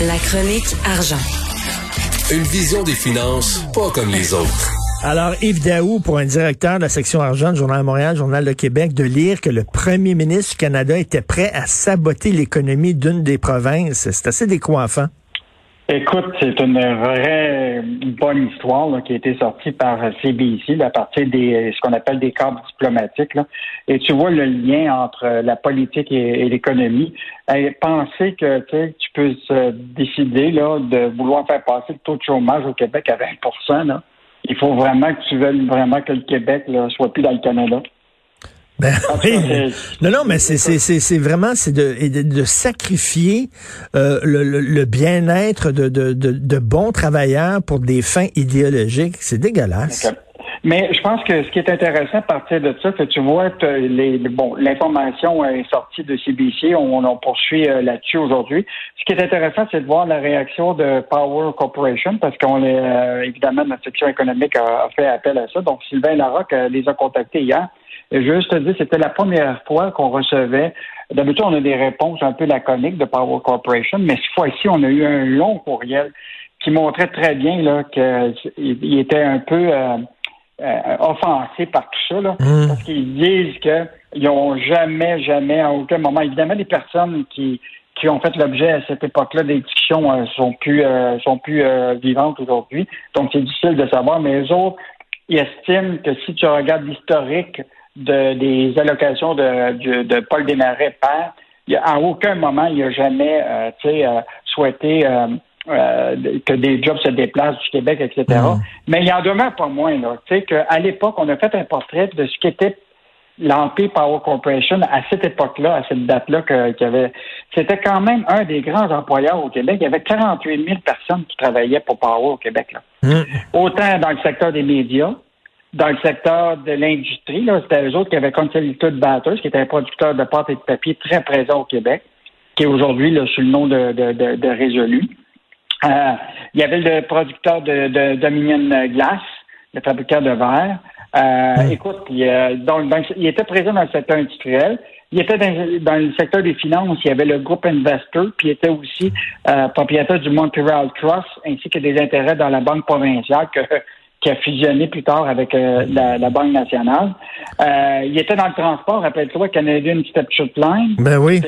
La chronique argent. Une vision des finances pas comme les autres. Alors, Yves Daou, pour un directeur de la section argent du Journal de Montréal, Journal de Québec, de lire que le premier ministre du Canada était prêt à saboter l'économie d'une des provinces, c'est assez décoiffant. Écoute, c'est une vraie bonne histoire qui a été sortie par CBC à partir des ce qu'on appelle des cadres diplomatiques. Et tu vois le lien entre la politique et, l'économie. penser que tu peux décider là, de vouloir faire passer le taux de chômage au Québec à 20 là, il faut vraiment que tu veuilles vraiment que le Québec là, soit plus dans le Canada. Ben, non, non, mais c'est vraiment c'est de, de, sacrifier euh, le, le, bien-être de, de, de, bons travailleurs pour des fins idéologiques. C'est dégueulasse. Mais je pense que ce qui est intéressant à partir de ça, c'est que tu vois, les, bon, l'information est sortie de CBC, on, on poursuit euh, là-dessus aujourd'hui. Ce qui est intéressant, c'est de voir la réaction de Power Corporation, parce qu'on est euh, évidemment notre section économique a, fait appel à ça. Donc Sylvain Larocque euh, les a contactés hier. Et juste te dire, c'était la première fois qu'on recevait. D'habitude, on a des réponses un peu laconiques de Power Corporation, mais cette fois-ci, on a eu un long courriel qui montrait très bien là qu'il était un peu euh, offensés par tout ça, là, mmh. parce qu'ils disent qu'ils n'ont jamais, jamais, à aucun moment, évidemment, les personnes qui, qui ont fait l'objet à cette époque-là des discussions euh, sont plus euh, sont plus vivantes aujourd'hui. Donc c'est difficile de savoir, mais les autres, ils estiment que si tu regardes l'historique de, des allocations de, de, de Paul Desmarais père, il a, à aucun moment il n'a jamais souhaité euh, que des jobs se déplacent du Québec, etc. Mm. Mais il y en demeure pas moins. Là. Tu sais qu'à l'époque, on a fait un portrait de ce qu'était l'Empire Power Corporation à cette époque-là, à cette date-là qu'il y avait. C'était quand même un des grands employeurs au Québec. Il y avait 48 000 personnes qui travaillaient pour Power au Québec. Là. Mm. Autant dans le secteur des médias, dans le secteur de l'industrie, c'était eux autres qui avaient Consolidated Batters, qui était un producteur de pâte et de papier très présent au Québec, qui est aujourd'hui sous le nom de, de, de, de Résolu. Euh, il y avait le producteur de, de Dominion Glass, le fabricant de verre. Euh, écoute, il, il, était présent dans le secteur industriel. Il était dans, le secteur des finances. Il y avait le groupe Investor, puis il était aussi euh, propriétaire du Montreal Trust, ainsi que des intérêts dans la Banque provinciale qui a fusionné plus tard avec la, Banque nationale. il était dans le transport, rappelle-toi, Canadian Step Line. Ben oui.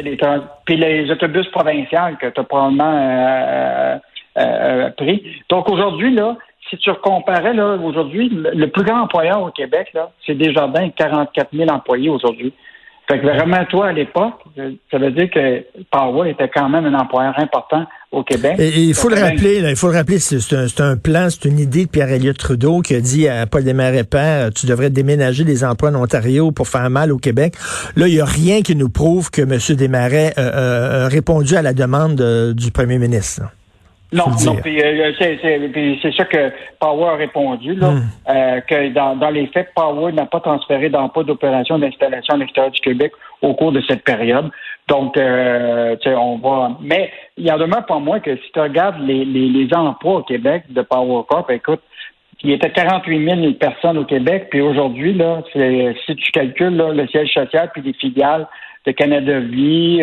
puis les autobus provinciaux que tu as probablement euh, pris. Donc aujourd'hui, là, si tu comparais, là, aujourd'hui, le, plus grand employeur au Québec, là, c'est Desjardins, 44 000 employés aujourd'hui. Fait que vraiment, toi, à l'époque, ça veut dire que Power était quand même un employeur important au Québec. Et, il faut le rappeler, il faut le rappeler, c'est un, plan, c'est une idée de Pierre-Éliott Trudeau qui a dit à Paul Desmarais Père, tu devrais déménager des emplois en Ontario pour faire mal au Québec. Là, il n'y a rien qui nous prouve que M. Desmarais a répondu à la demande du premier ministre. Non, non, puis euh, c'est ça que Power a répondu, là, hmm. euh, que dans, dans, les faits, Power n'a pas transféré d'emploi d'opération d'installation à l'extérieur du Québec au cours de cette période. Donc, euh, on va... Mais il y en demeure pas moins que si tu regardes les, les, les emplois au Québec de Power Corp, écoute, il y était 48 000 personnes au Québec, puis aujourd'hui, là, si tu calcules là, le siège social puis les filiales de Canada Vie,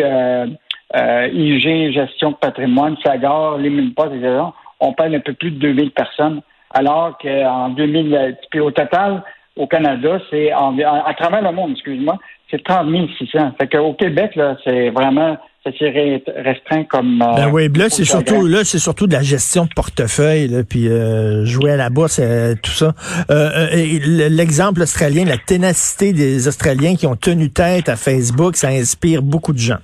euh, euh, IG, gestion de patrimoine, Sagar, les etc., on parle un peu plus de 2000 personnes, alors qu'en 2000, puis au total, au Canada, c'est à travers le monde, excuse-moi, c'est 30 600. Fait qu'au Québec, là, c'est vraiment ça s'est restreint comme. Euh, ben oui, là c'est surtout là c'est surtout de la gestion de portefeuille, là, puis euh, jouer à la bourse, euh, tout ça. L'exemple australien, la ténacité des Australiens qui ont tenu tête à Facebook, ça inspire beaucoup de gens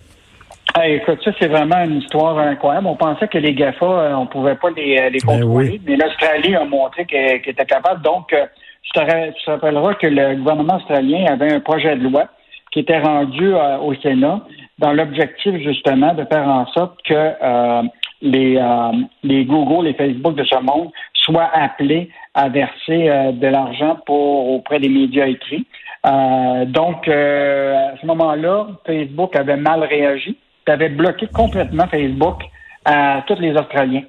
écoute, ça, c'est vraiment une histoire incroyable. On pensait que les GAFA, euh, on pouvait pas les, euh, les ben contrôler, mais l'Australie a montré qu'elle était capable. Donc, euh, tu te rappelleras que le gouvernement australien avait un projet de loi qui était rendu au Sénat dans l'objectif, justement, de faire en sorte que les, euh, les Google, les Facebook de ce monde soient appelés à verser euh, de l'argent pour auprès des médias écrits. Euh, donc, à ce moment-là, Facebook avait mal réagi, avait bloqué complètement Facebook à tous les Australiens.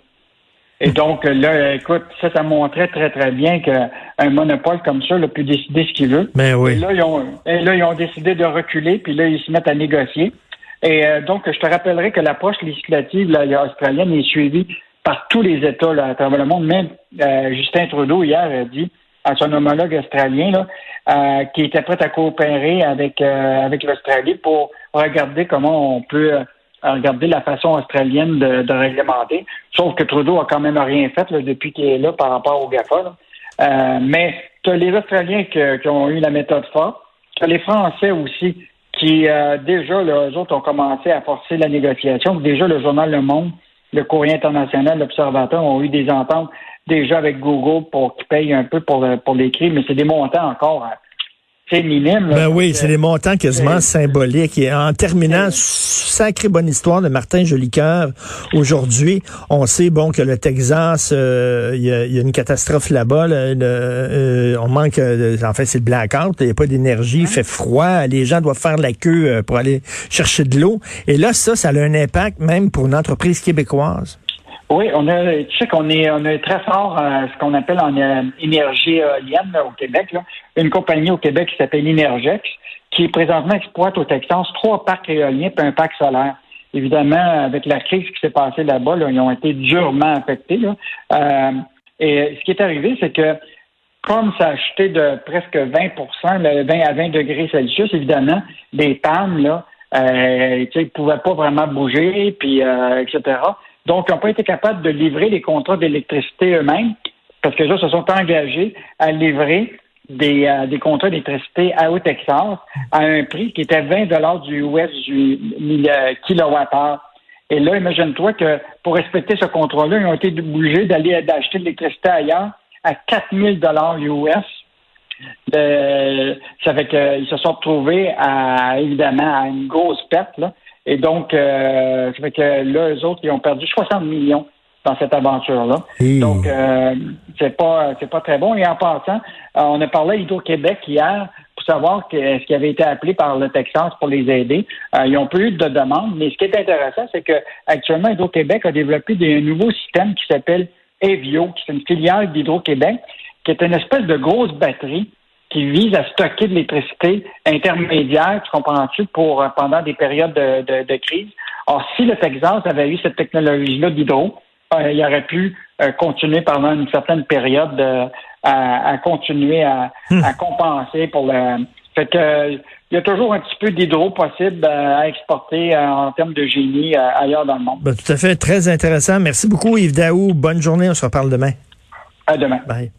Et donc, là, écoute, ça, ça montrait très, très bien qu'un monopole comme ça, a pu décider ce qu'il veut. Mais ben oui. là, ils ont, et là, ils ont décidé de reculer, puis là, ils se mettent à négocier. Et euh, donc, je te rappellerai que l'approche législative là, australienne est suivie par tous les États là, à travers le monde. Même euh, Justin Trudeau, hier, a dit à son homologue australien là, euh, qui était prêt à coopérer avec, avec l'Australie pour regarder comment on peut regarder la façon australienne de, réglementer. Sauf que Trudeau a quand même rien fait là, depuis qu'il est là par rapport au GAFA. mais tu as les Australiens qui ont eu la méthode forte. Tu as les Français aussi qui euh, déjà, là, eux autres ont commencé à forcer la négociation. Déjà, le journal Le Monde, le Courrier international, l'Observateur ont eu des ententes déjà avec Google pour qu'ils payent un peu pour, pour l'écrit, mais c'est des montants encore hein c'est minime. ben oui, c'est des montants quasiment symboliques. Et en terminant, sacrée bonne histoire de Martin Jolicoeur. Aujourd'hui, on sait bon que le Texas, euh, il y, a, une catastrophe là-bas. Euh, on manque, euh, en fait, c'est le blackout. Il n'y a pas d'énergie, il fait froid. Les gens doivent faire la queue pour aller chercher de l'eau. Et là, ça, ça a un impact même pour une entreprise québécoise. Oui, on a, tu sais qu'on est, on est très fort à ce qu'on appelle en euh, énergie éolienne au Québec. Là. Une compagnie au Québec qui s'appelle Inergex, qui présentement exploite au Texas trois parcs éoliens et un parc solaire. Évidemment, avec la crise qui s'est passée là-bas, ils ont été durement affectés. Euh, et ce qui est arrivé, c'est que comme ça a acheté de presque 20 le 20 à 20 degrés Celsius, évidemment, des pannes, là, euh, ils ne pouvaient pas vraiment bouger, puis euh, etc. Donc, ils n'ont pas été capables de livrer les contrats d'électricité eux-mêmes, parce que là, se sont engagés à livrer des, euh, des contrats d'électricité à Haut-Texas à un prix qui était 20 du US du euh, kilowattheure. Et là, imagine-toi que pour respecter ce contrat-là, ils ont été obligés d'aller d'acheter de l'électricité ailleurs à 4000 dollars US. ça fait qu'ils se sont retrouvés à, évidemment, à une grosse perte, là. Et donc, euh, ça fait que là, eux autres, ils ont perdu 60 millions dans cette aventure-là. Donc, euh, c'est pas c'est pas très bon. Et en passant, euh, on a parlé à Hydro-Québec hier pour savoir ce qui avait été appelé par le Texas pour les aider. Euh, ils n'ont plus eu de demande, mais ce qui est intéressant, c'est que actuellement, Hydro-Québec a développé des nouveaux systèmes qui s'appellent Evio, qui est une filiale d'Hydro-Québec, qui est une espèce de grosse batterie qui vise à stocker de l'électricité intermédiaire, tu comprends-tu, pour euh, pendant des périodes de, de, crise. Or, si le Texas avait eu cette technologie-là d'hydro, euh, il aurait pu euh, continuer pendant une certaine période à, continuer à, hmm. à, compenser pour le. Fait que il y a toujours un petit peu d'hydro possible à exporter en termes de génie ailleurs dans le monde. Ben, tout à fait, très intéressant. Merci beaucoup Yves Daou. Bonne journée, on se reparle demain. À demain. Bye.